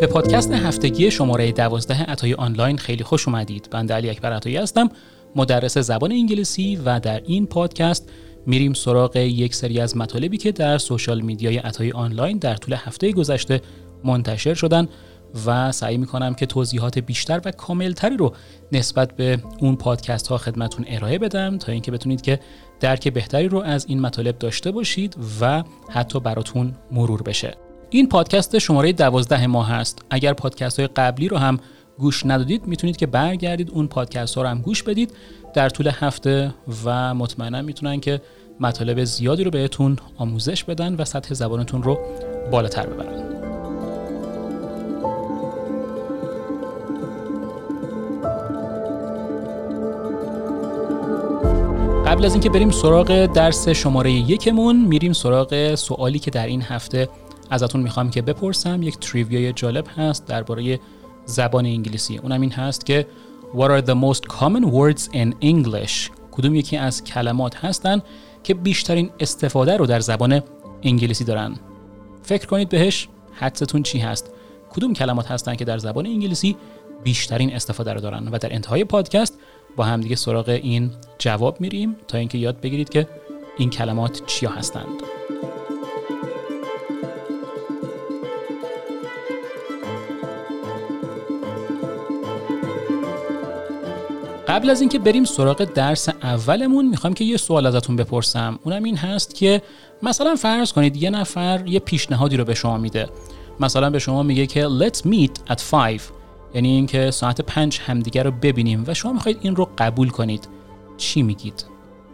به پادکست هفتگی شماره دوازده عطای آنلاین خیلی خوش اومدید. بنده علی اکبر عطایی هستم، مدرس زبان انگلیسی و در این پادکست میریم سراغ یک سری از مطالبی که در سوشال میدیای عطای آنلاین در طول هفته گذشته منتشر شدن و سعی می‌کنم که توضیحات بیشتر و کاملتری رو نسبت به اون پادکست ها خدمتون ارائه بدم تا اینکه بتونید که درک بهتری رو از این مطالب داشته باشید و حتی براتون مرور بشه این پادکست شماره دوازده ماه هست. اگر پادکست های قبلی رو هم گوش ندادید می‌تونید که برگردید اون پادکست ها رو هم گوش بدید. در طول هفته و مطمئنا می‌تونن که مطالب زیادی رو بهتون آموزش بدن و سطح زبانتون رو بالاتر ببرن. قبل از اینکه بریم سراغ درس شماره یکمون میریم سراغ سوالی که در این هفته ازتون می‌خوام که بپرسم یک تریویای جالب هست درباره زبان انگلیسی. اونم این هست که What are the most common words in English کدوم یکی از کلمات هستن که بیشترین استفاده رو در زبان انگلیسی دارن؟ فکر کنید بهش حدستون چی هست. کدوم کلمات هستن که در زبان انگلیسی بیشترین استفاده رو دارن؟ و در انتهای پادکست با همدیگه سراغ این جواب میریم تا اینکه یاد بگیرید که این کلمات چیا هستند. قبل از اینکه بریم سراغ درس اولمون می‌خوام که یه سوال ازتون بپرسم. اونم این هست که مثلا فرض کنید یه نفر یه پیشنهادی رو به شما میده. مثلا به شما میگه که let's meet at 5 یعنی اینکه ساعت پنج همدیگه رو ببینیم و شما می‌خواید این رو قبول کنید. چی میگید؟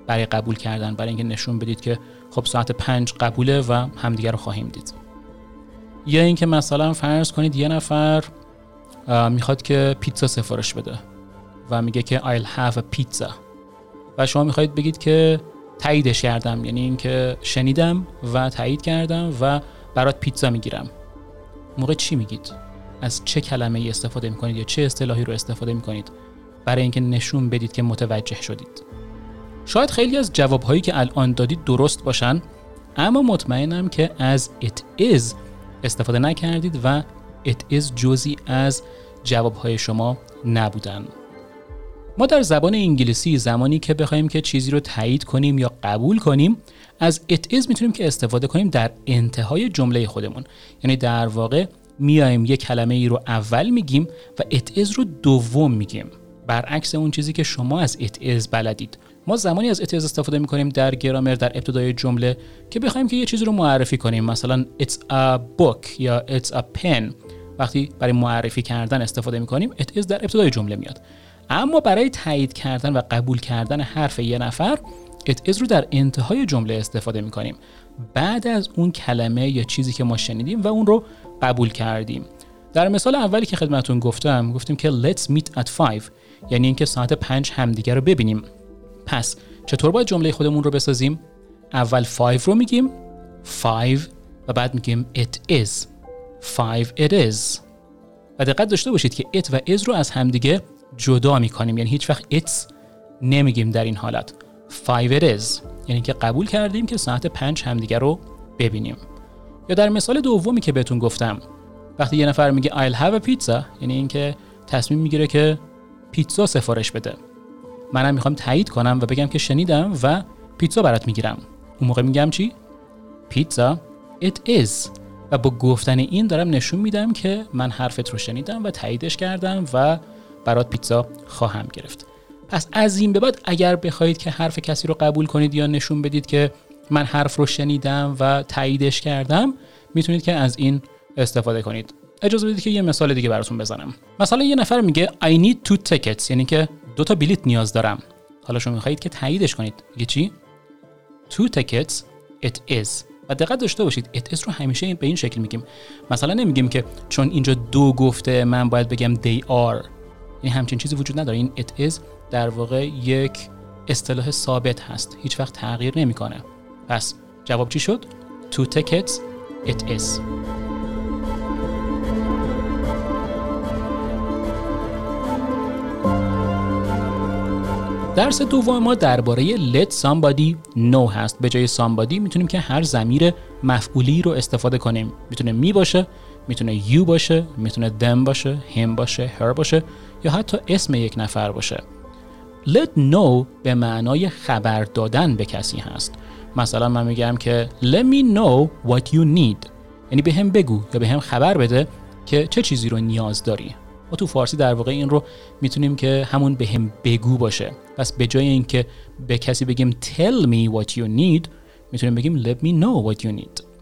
برای قبول کردن برای اینکه نشون بدید که خب ساعت پنج قبوله و همدیگه رو خواهیم دید. یا اینکه مثلا فرض کنید یه نفر می‌خواد که پیتزا سفارش بده. و میگه که I'll have a pizza. و شما می‌خواید بگید که تاییدش کردم یعنی اینکه شنیدم و تایید کردم و برات پیتزا می‌گیرم. موقع چی میگید؟ از چه کلمه ای استفاده می‌کنید یا چه اصطلاحی رو استفاده می‌کنید برای اینکه نشون بدید که متوجه شدید؟ شاید خیلی از جوابهایی که الان دادید درست باشن اما مطمئنم که از it is استفاده نکردید و it is جزی از جوابهای شما نبودن. ما در زبان انگلیسی زمانی که بخوایم که چیزی رو تایید کنیم یا قبول کنیم از it is می‌تونیم که استفاده کنیم در انتهای جمله خودمون. یعنی در واقع میایم یه کلمه ای رو اول میگیم و it is رو دوم میگیم. برعکس اون چیزی که شما از it is بلدید. ما زمانی از it is استفاده می‌کنیم در گرامر در ابتدای جمله که بخوایم که یه چیزی رو معرفی کنیم. مثلا it's a book یا it's a pen. وقتی برای معرفی کردن استفاده می‌کنیم it is در ابتدای جمله میاد. اما برای تایید کردن و قبول کردن حرف یه نفر it is رو در انتهای جمله استفاده می‌کنیم. بعد از اون کلمه یا چیزی که ما شنیدیم و اون رو قبول کردیم. در مثال اولی که خدمتون گفتم گفتیم که let's meet at 5 یعنی اینکه ساعت 5 همدیگه رو ببینیم. پس چطور باید جمله خودمون رو بسازیم؟ اول 5 رو میگیم 5 و بعد میگیم it is. 5 it is. و دقت داشته باشید که it و is رو از همدیگه جدا می‌کنیم. یعنی هیچ وقت it's نمیگیم در این حالت. 5 it is. یعنی که قبول کردیم که ساعت 5 همدیگه رو ببینیم. یا در مثال دومی که بهتون گفتم وقتی یه نفر میگه I'll have a pizza یعنی اینکه تصمیم می‌گیره که پیتزا سفارش بده. منم می‌خوام تایید کنم و بگم که شنیدم و پیتزا برات می‌گیرم. اون موقع میگم چی؟ پیتزا it is. و با گفتن این دارم نشون میدم که من حرفت رو شنیدم و تاییدش کردم و برات پیتزا خواهم گرفت. پس از این به بعد اگر بخواهید که حرف کسی رو قبول کنید یا نشون بدید که من حرف رو شنیدم و تاییدش کردم می‌تونید که از این استفاده کنید. اجازه بدید که یه مثال دیگه براتون بزنم. مثلا یه نفر میگه I need two tickets یعنی که دو تا بلیت نیاز دارم. حالا شما می‌خواهید که تاییدش کنید. میگه چی؟ Two tickets it is. و دقت داشته باشید it is رو همیشه به این شکل میگیم. مثلا نمیگیم که چون اینجا دو گفته من باید بگم they are. یعنی همچین چیزی وجود نداره. این it is در واقع یک اصطلاح ثابت هست. هیچ وقت تغییر نمی‌کنه. پس جواب چی شد؟ Two tickets it is. درس دوم ما درباره let somebody know هست. به جای somebody می‌تونیم که هر زمیر مفعولی رو استفاده کنیم. می‌تونه می باشه می‌تونه you باشه می‌تونه them باشه him باشه her باشه یا حتی اسم یک نفر باشه. Let know به معنای خبر دادن به کسی هست. مثلا من میگم که let me know what you need. یعنی به هم بگو یا به هم خبر بده که چه چیزی رو نیاز داری. ما تو فارسی در واقع این رو می‌تونیم که همون به هم بگو باشه. پس به جای اینکه به کسی بگیم tell me what you need می‌تونیم بگیم let me know what you need.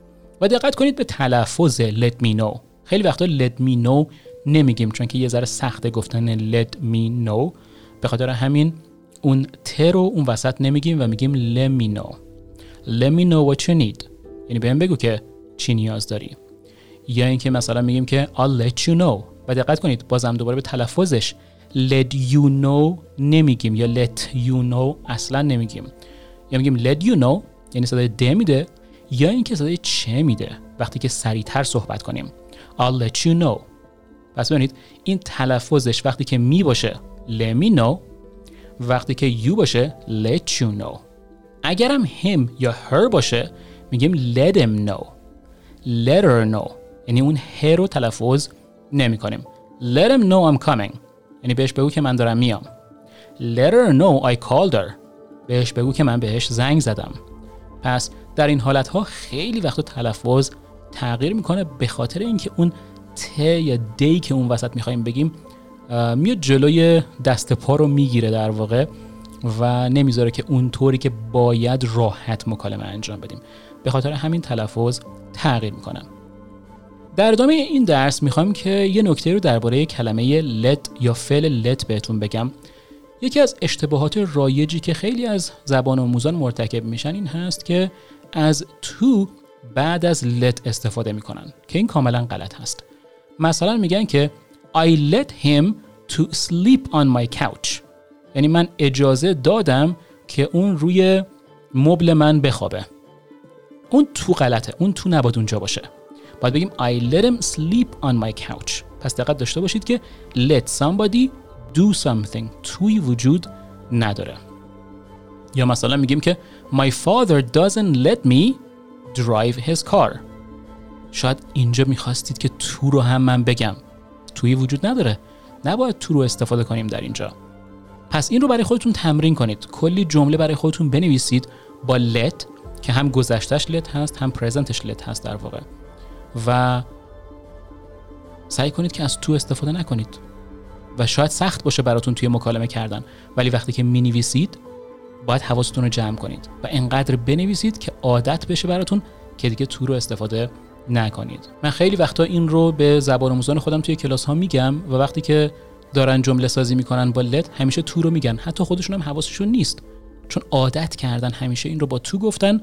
و دقت کنید به تلفظ let me know. خیلی وقتا let me know نمیگیم چون که یه ذره سخته گفتن let me know. به خاطر همین اون ت رو اون وسط نمیگیم و میگیم let me know. let me know what you need. یعنی بهم بگو که چی نیاز داری. یا اینکه مثلا میگیم که I'll let you know. و دقت کنید بازم دوباره به تلفظش let you know نمیگیم یا let you know اصلا نمیگیم. یا میگیم let you know یعنی صدای د میده. یا اینکه صدای چه میده وقتی که سریعتر صحبت کنیم. I'll let you know. پس ببینید این تلفظش وقتی که می باشه let me know. وقتی که you باشه let you know. اگرم him یا her باشه میگیم let him know. Let her know. یعنی اون her رو تلفظ نمی کنیم let him know I'm coming. یعنی بهش بگو که من دارم میام. Let her know I called her. بهش بگو که من بهش زنگ زدم. پس در این حالت ها خیلی وقت تلفظ تغییر می‌کنه به خاطر اینکه اون ت یا دی که اون وسط می‌خوایم بگیم میاد جلوی دست پا رو می‌گیره در واقع و نمی‌ذاره که اون طوری که باید راحت مکالمه انجام بدیم. به خاطر همین تلفظ تغییر می‌کنم در ادامه این درس می‌خوام که یه نکته رو درباره کلمه let یا فعل let بهتون بگم. یکی از اشتباهات رایجی که خیلی از زبان آموزان مرتکب میشن این هست که از to بعد از let استفاده می‌کنن که این کاملا غلط هست. مثلا میگن که I let him to sleep on my couch. یعنی من اجازه دادم که اون روی مبل من بخوابه. اون تو غلطه اون تو نباید اونجا باشه. باید بگیم I let him sleep on my couch. پس دقت داشته باشید که let somebody do something. توی وجود نداره. یا مثلا میگیم که My father doesn't let me drive his car. شاید اینجا می‌خواستید که تو رو هم من بگم. توی وجود نداره. نباید تو رو استفاده کنیم در اینجا. پس این رو برای خودتون تمرین کنید. کلی جمله برای خودتون بنویسید با let که هم گذشتش let هست هم پرزنتش let هست در واقع. و سعی کنید که از تو استفاده نکنید. و شاید سخت باشه براتون توی مکالمه کردن. ولی وقتی که می نویسید باید حواستون رو جمع کنید و انقدر بنویسید که عادت بشه براتون که دیگه تو رو استفاده نکنید. من خیلی وقتا این رو به زبان آموزان خودم توی کلاس ها میگم و وقتی که دارن جمله سازی می‌کنن با لت همیشه تو رو میگن. حتی خودشون هم حواسشون نیست. چون عادت کردن همیشه این رو با تو گفتن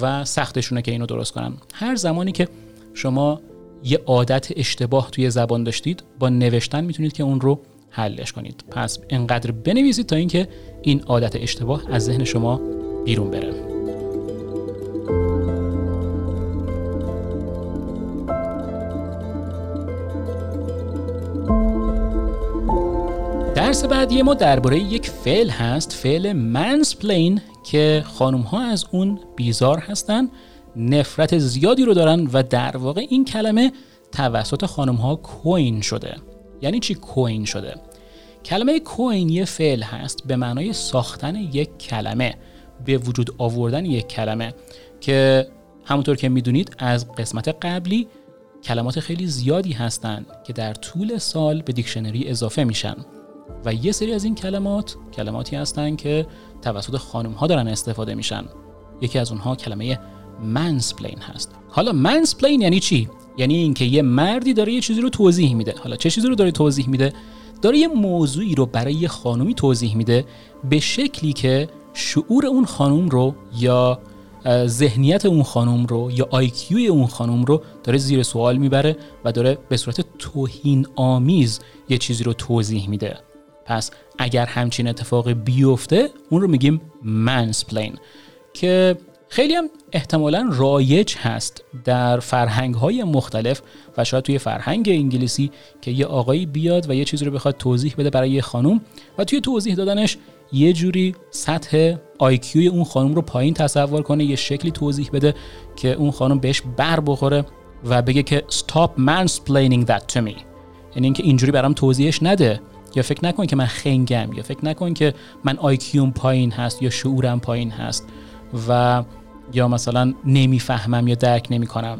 و سختشونه که اینو درست کنن. هر زمانی که شما یه عادت اشتباه توی زبان داشتید با نوشتن می‌تونید که اون رو حلش کنید. پس انقدر بنویسید تا اینکه این عادت اشتباه از ذهن شما بیرون بره. درس بعدی ما درباره یک فعل هست فعل منسپلین که خانم ها از اون بیزار هستن نفرت زیادی رو دارن و در واقع این کلمه توسط خانم ها کوین شده. یعنی چی کوین شده؟ کلمه کوین یه فعل هست به معنای ساختن یک کلمه به وجود آوردن یک کلمه که همونطور که می‌دونید از قسمت قبلی کلمات خیلی زیادی هستند که در طول سال به دیکشنری اضافه میشن و یه سری از این کلمات کلماتی هستند که توسط خانم ها دارن استفاده میشن. یکی از اونها کلمه منسپلین هست. حالا منسپلین یعنی چی؟ یعنی اینکه یه مردی داره یه چیزی رو توضیح میده. حالا چه چیزی رو داره توضیح میده؟ داره یه موضوعی رو برای یه خانومی توضیح میده به شکلی که شعور اون خانوم رو یا ذهنیت اون خانم رو یا آیکیوی اون خانم رو داره زیر سوال می‌بره و داره به صورت توهین آمیز یه چیزی رو توضیح میده. پس اگر همچین اتفاق بیفته اون رو میگیم منسپلین که خیلی هم احتمالا رایج هست در فرهنگ های مختلف و شاید توی فرهنگ انگلیسی که یه آقایی بیاد و یه چیزی رو بخواد توضیح بده برای یه خانم و توی توضیح دادنش یه جوری سطح آیکیوی اون خانم رو پایین تصور کنه یه شکلی توضیح بده که اون خانم بهش بر بخوره و بگه که stop mansplaining that to me. یعنی اینکه اینجوری برام توضیحش نده یا فکر نکن که من خنگم یا فکر نکن که من آیکیوم پایین هست یا شعورم پایین هست. و یا مثلا نمی‌فهمم یا درک نمی‌کنم.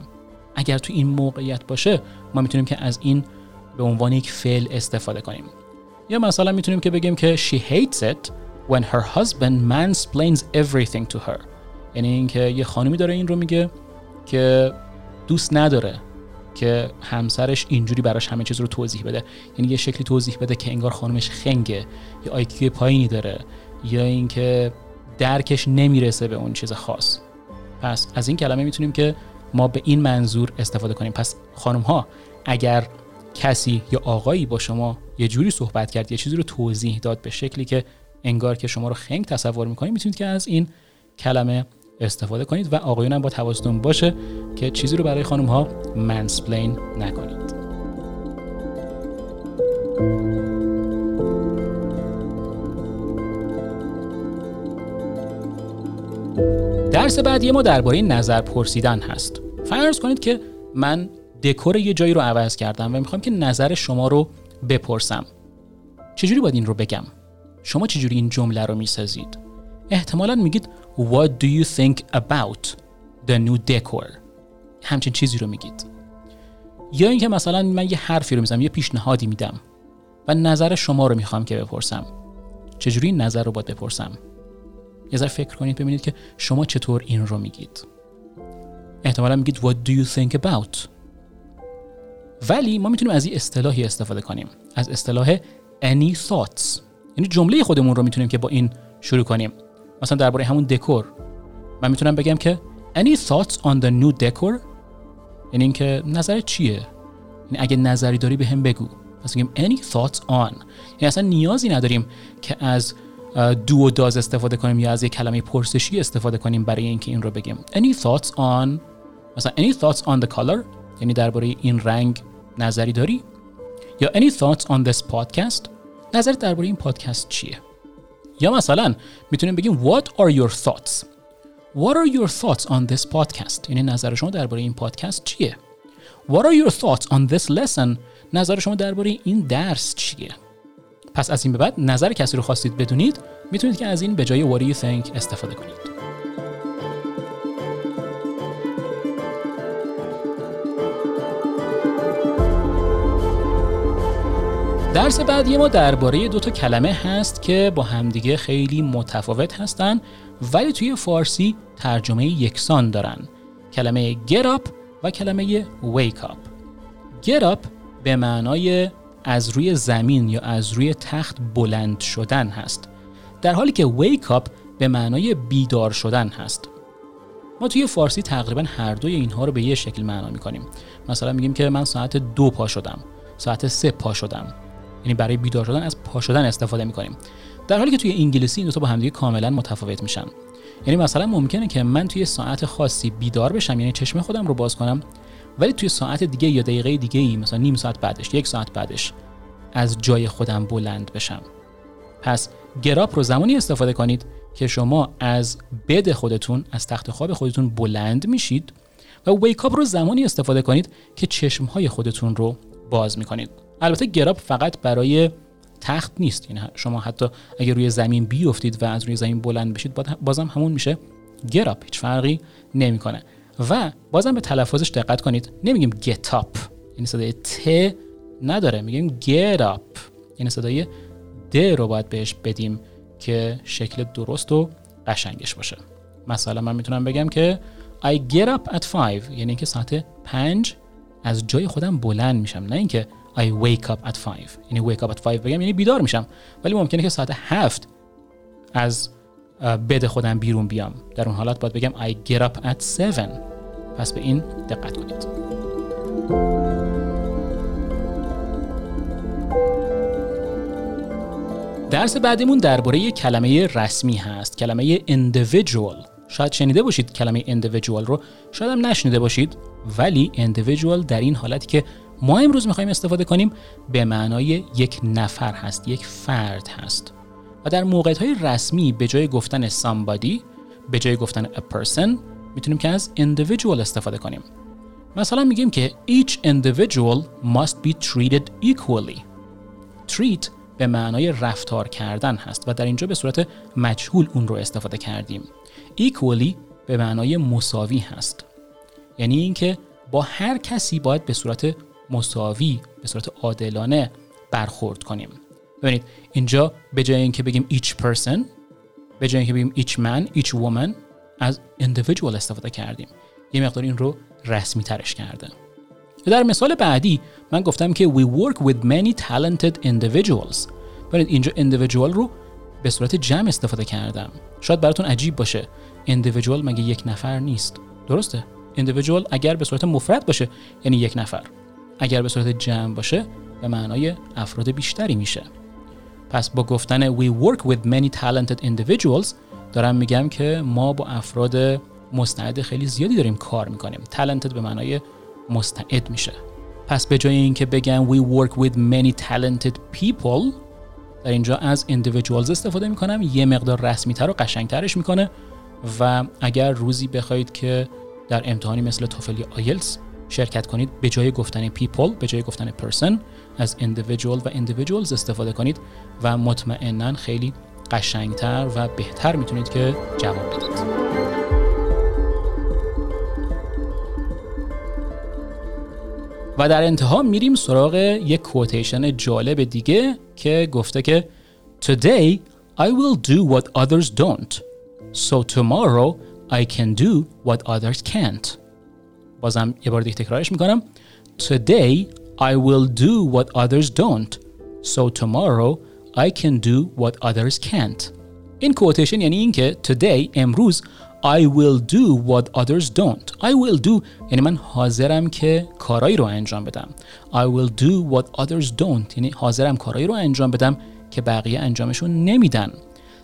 اگر تو این موقعیت باشه ما می‌تونیم که از این به عنوان یک فعل استفاده کنیم. یا مثلا می‌تونیم که بگیم که she hates it when her husband mansplains everything to her. یعنی اینکه یه خانمی داره این رو میگه که دوست نداره که همسرش اینجوری براش همه چیز رو توضیح بده. یعنی یه شکلی توضیح بده که انگار خانمش خنگه یا آیکیو پایینی داره یا اینکه درکش نمی‌رسه به اون چیز خاص. پس از این کلمه می‌تونیم که ما به این منظور استفاده کنیم. پس خانم ها اگر کسی یا آقایی با شما یه جوری صحبت کرد یه چیزی رو توضیح داد به شکلی که انگار که شما رو خنگ تصور می‌کنید می‌تونید که از این کلمه استفاده کنید و آقایون هم با توازن باشه که چیزی رو برای خانم ها منسپلین نکنید. درس بعدی ما درباره نظر پرسیدن هست. فرض کنید که من دکور یه جایی رو عوض کردم و می‌خوام که نظر شما رو بپرسم. چجوری باید این رو بگم؟ شما چجوری این جمله رو می‌سازید؟ احتمالا میگید What do you think about the new decor? همچین چیزی رو میگید. یا اینکه مثلا من یه حرفی رو می‌زنم یه پیشنهادی میدم و نظر شما رو می‌خوام که بپرسم. چجوری این نظر رو باید بپرسم؟ یه ذره فکر کنید ببینید که شما چطور این رو میگید. احتمالا میگید What do you think about? ولی ما می‌تونیم از این اصطلاحی استفاده کنیم. از اصطلاح any thoughts. یعنی جمله خودمون رو می‌تونیم که با این شروع کنیم. مثلا درباره همون دکور. من می‌تونم بگم که any thoughts on the new decor? یعنی اینکه نظر چیه؟ یعنی اگه نظری داری به هم بگو. پس میگیم any thoughts on. یعنی اصلا نیازی نداریم که از دو و داز استفاده کنیم یا از یک کلمه پرسشی استفاده کنیم برای اینکه این رو بگیم. Any thoughts on مثلا any thoughts on the color? یعنی درباره این رنگ نظری داری؟ یا any thoughts on this podcast? نظر درباره این پادکست چیه؟ یا مثلا می‌تونیم بگیم what are your thoughts? What are your thoughts on this podcast? یعنی نظر شما درباره این پادکست چیه؟ What are your thoughts on this lesson? نظر شما درباره این درس چیه؟ پس از این به بعد نظر کسی رو خواستید بدونید می‌تونید که از این به جای what do you think استفاده کنید. درس بعدی ما درباره دو تا کلمه هست که با همدیگه خیلی متفاوت هستن ولی توی فارسی ترجمه یکسان دارن. کلمه get up و کلمه wake up. get up به معنای از روی زمین یا از روی تخت بلند شدن هست در حالی که wake up به معنای بیدار شدن هست. ما توی فارسی تقریبا هر دوی اینها رو به یه شکل معنا می‌کنیم. مثلا میگیم که من ساعت دو پا شدم ساعت سه پا شدم. یعنی برای بیدار شدن از پا شدن استفاده می‌کنیم. در حالی که توی انگلیسی این دو تا با همدیگه کاملا متفاوت میشن. یعنی مثلا ممکنه که من توی ساعت خاصی بیدار بشم یعنی چشم خودم رو باز کنم ولی توی ساعت دیگه یا دقیقه دیگه ای مثلا نیم ساعت بعدش یک ساعت بعدش از جای خودم بلند بشم. پس گراپ رو زمانی استفاده کنید که شما از بد خودتون از تخت خواب خودتون بلند میشید و ویکاپ رو زمانی استفاده کنید که چشم های خودتون رو باز می‌کنید. البته گراب فقط برای تخت نیست. یعنی شما حتی اگر روی زمین بیفتید و از روی زمین بلند بشید بازم همون میشه. گراب هیچ فرقی نمی‌کنه. و بازم به تلفظش دقت کنید. نمیگیم get up. یعنی صدای ت نداره. میگیم get up. یعنی صدای د رو باید بهش بدیم که شکل درست و قشنگش باشه. مثلا من می‌تونم بگم که I get up at 5 یعنی که ساعت 5 از جای خودم بلند میشم. نه اینکه I wake up at 5 یعنی wake up at 5 بگم یعنی بیدار میشم. ولی ممکنه که ساعت 7 از بد خودم بیرون بیام. در اون حالت باید بگم I get up at 7 پس به این دقت کنید. درس بعدیمون درباره کلمه رسمی هست کلمه individual. شاید شنیده باشید کلمه individual رو شاید هم نشنیده باشید ولی individual در این حالتی که ما امروز می‌خوایم استفاده کنیم به معنای یک نفر هست یک فرد هست. و در موقعیت های رسمی به جای گفتن somebody به جای گفتن a person می‌تونیم که از individual استفاده کنیم. مثلا میگیم که each individual must be treated equally. Treat به معنای رفتار کردن هست و در اینجا به صورت مجهول اون رو استفاده کردیم. Equally به معنای مساوی هست. یعنی اینکه با هر کسی باید به صورت مساوی به صورت عادلانه برخورد کنیم. ببینید اینجا به جای اینکه بگیم each person به جای اینکه بگیم each man each woman از individual استفاده کردیم. یه مقدار این رو رسمی ترش کرده در مثال بعدی من گفتم که we work with many talented individuals. ببینید اینجا individual رو به صورت جمع استفاده کردم. شاید براتون عجیب باشه. individual مگه یک نفر نیست؟ درسته. individual اگر به صورت مفرد باشه یعنی یک نفر. اگر به صورت جمع باشه به معنای افراد بیشتری میشه. پس با گفتن we work with many talented individuals دارم میگم که ما با افراد مستعد خیلی زیادی داریم کار می‌کنیم. Talented به معنای مستعد میشه. پس به جای اینکه بگم we work with many talented people در اینجا از individuals استفاده می‌کنم. یه مقدار رسمی تر و قشنگ ترش می‌کنه. و اگر روزی بخواید که در امتحانی مثل توفل یا آیلتس شرکت کنید به جای گفتن people به جای گفتن person از individual و individuals استفاده کنید و مطمئنا خیلی قشنگتر و بهتر می‌تونید که جواب بدید. و در انتها میریم سراغ یک کوتیشن جالب دیگه که گفته که Today I will do what others don't. So tomorrow I can do what others can't. بازم یه بار دیگه تکرارش می‌کنم. Today I will do what others don't. So tomorrow I can do what others can't. این کوتیشن یعنی اینکه today امروز I will do what others don't. I will do یعنی من حاضرم که کارایی رو انجام بدم I will do what others don't یعنی حاضرم کارایی رو انجام بدم که بقیه انجامشون نمیدن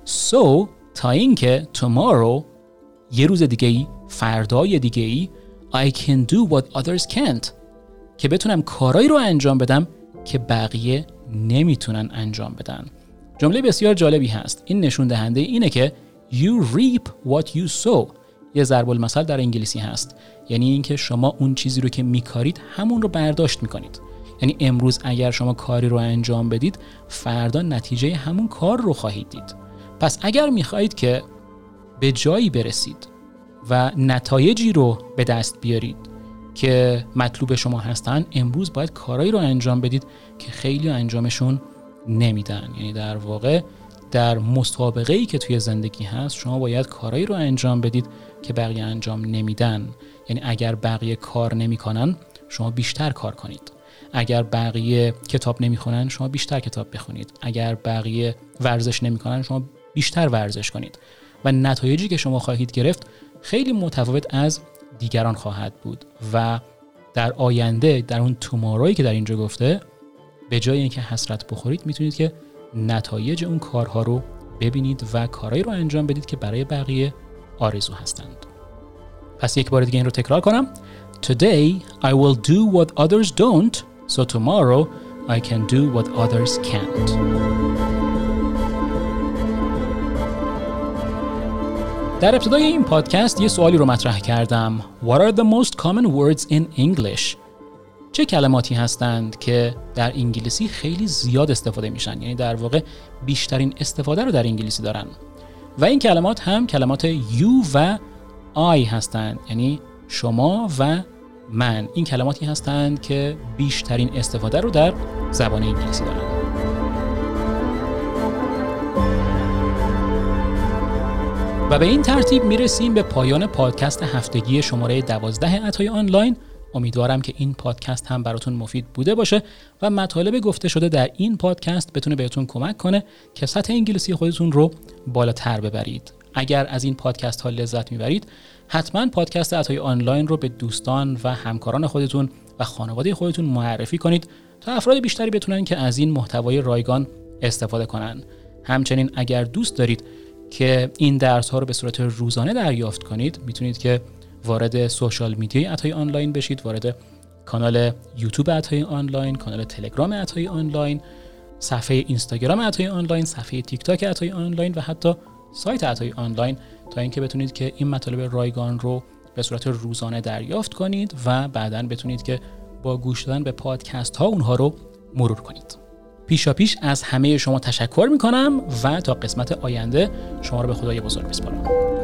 So تا اینکه tomorrow یه روز دیگه ای فردای دیگه ای I can do what others can't. که بتونم کارایی رو انجام بدم که بقیه نمی‌تونن انجام بدن. جمله بسیار جالبی هست. این نشون دهنده اینه که You reap what you sow. یه ضرب المثل در انگلیسی هست. یعنی اینکه شما اون چیزی رو که میکارید همون رو برداشت می‌کنید. یعنی امروز اگر شما کاری رو انجام بدید فردا نتیجه همون کار رو خواهید دید. پس اگر می‌خواهید که به جایی برسید و نتایجی رو به دست بیارید که مطلوب شما هستن امروز باید کارایی رو انجام بدید که خیلی انجامشون نمیدن. یعنی در واقع در مسابقه ای که توی زندگی هست شما باید کارایی رو انجام بدید که بقیه انجام نمیدن. یعنی اگر بقیه کار نمی‌کنن شما بیشتر کار کنید. اگر بقیه کتاب نمی‌خونن شما بیشتر کتاب بخونید. اگر بقیه ورزش نمی‌کنن شما بیشتر ورزش کنید. و نتایجی که شما خواهید گرفت خیلی متفاوت از دیگران خواهد بود و در آینده در اون توماروی که در اینجا گفته به جای اینکه حسرت بخورید می‌تونید که نتایج اون کارها رو ببینید و کارهایی رو انجام بدید که برای بقیه آرزو هستند. پس یک بار دیگه این رو تکرار کنم. Today I will do what others don't so tomorrow I can do what others can't. در ابتدای این پادکست یه سوالی رو مطرح کردم. What are the most common words in English؟ چه کلماتی هستند که در انگلیسی خیلی زیاد استفاده میشن؟ یعنی در واقع بیشترین استفاده رو در انگلیسی دارن. و این کلمات هم کلمات یو و آی هستند. یعنی شما و من. این کلماتی هستند که بیشترین استفاده رو در زبان انگلیسی دارن. و به این ترتیب می‌رسیم به پایان پادکست هفتگی شماره دوازده اتای آنلاین. امیدوارم که این پادکست هم براتون مفید بوده باشه و مطالب گفته شده در این پادکست بتونه بهتون کمک کنه که سطح انگلیسی خودتون رو بالاتر ببرید. اگر از این پادکست ها لذت می‌برید حتما پادکست عطای آنلاین رو به دوستان و همکاران خودتون و خانواده خودتون معرفی کنید تا افراد بیشتری بتونن که از این محتوای رایگان استفاده کنن. همچنین اگر دوست دارید که این درس ها رو به صورت روزانه دریافت کنید می‌تونید که وارد social media ی عطای آنلاین بشید وارد کانال یوتیوب عطای آنلاین کانال تلگرام عطای آنلاین صفحه اینستاگرام عطای آنلاین صفحه تیک تاک عطای آنلاین و حتی سایت عطای آنلاین تا اینکه بتونید که این مطالب رایگان رو به صورت روزانه دریافت کنید و بعدا بتونید که با گوش دادن به پادکست ها اونها رو مرور کنید. پیشا پیش از همه شما تشکر می‌کنم و تا قسمت آینده شما رو به خدای بزرگ بسپارم.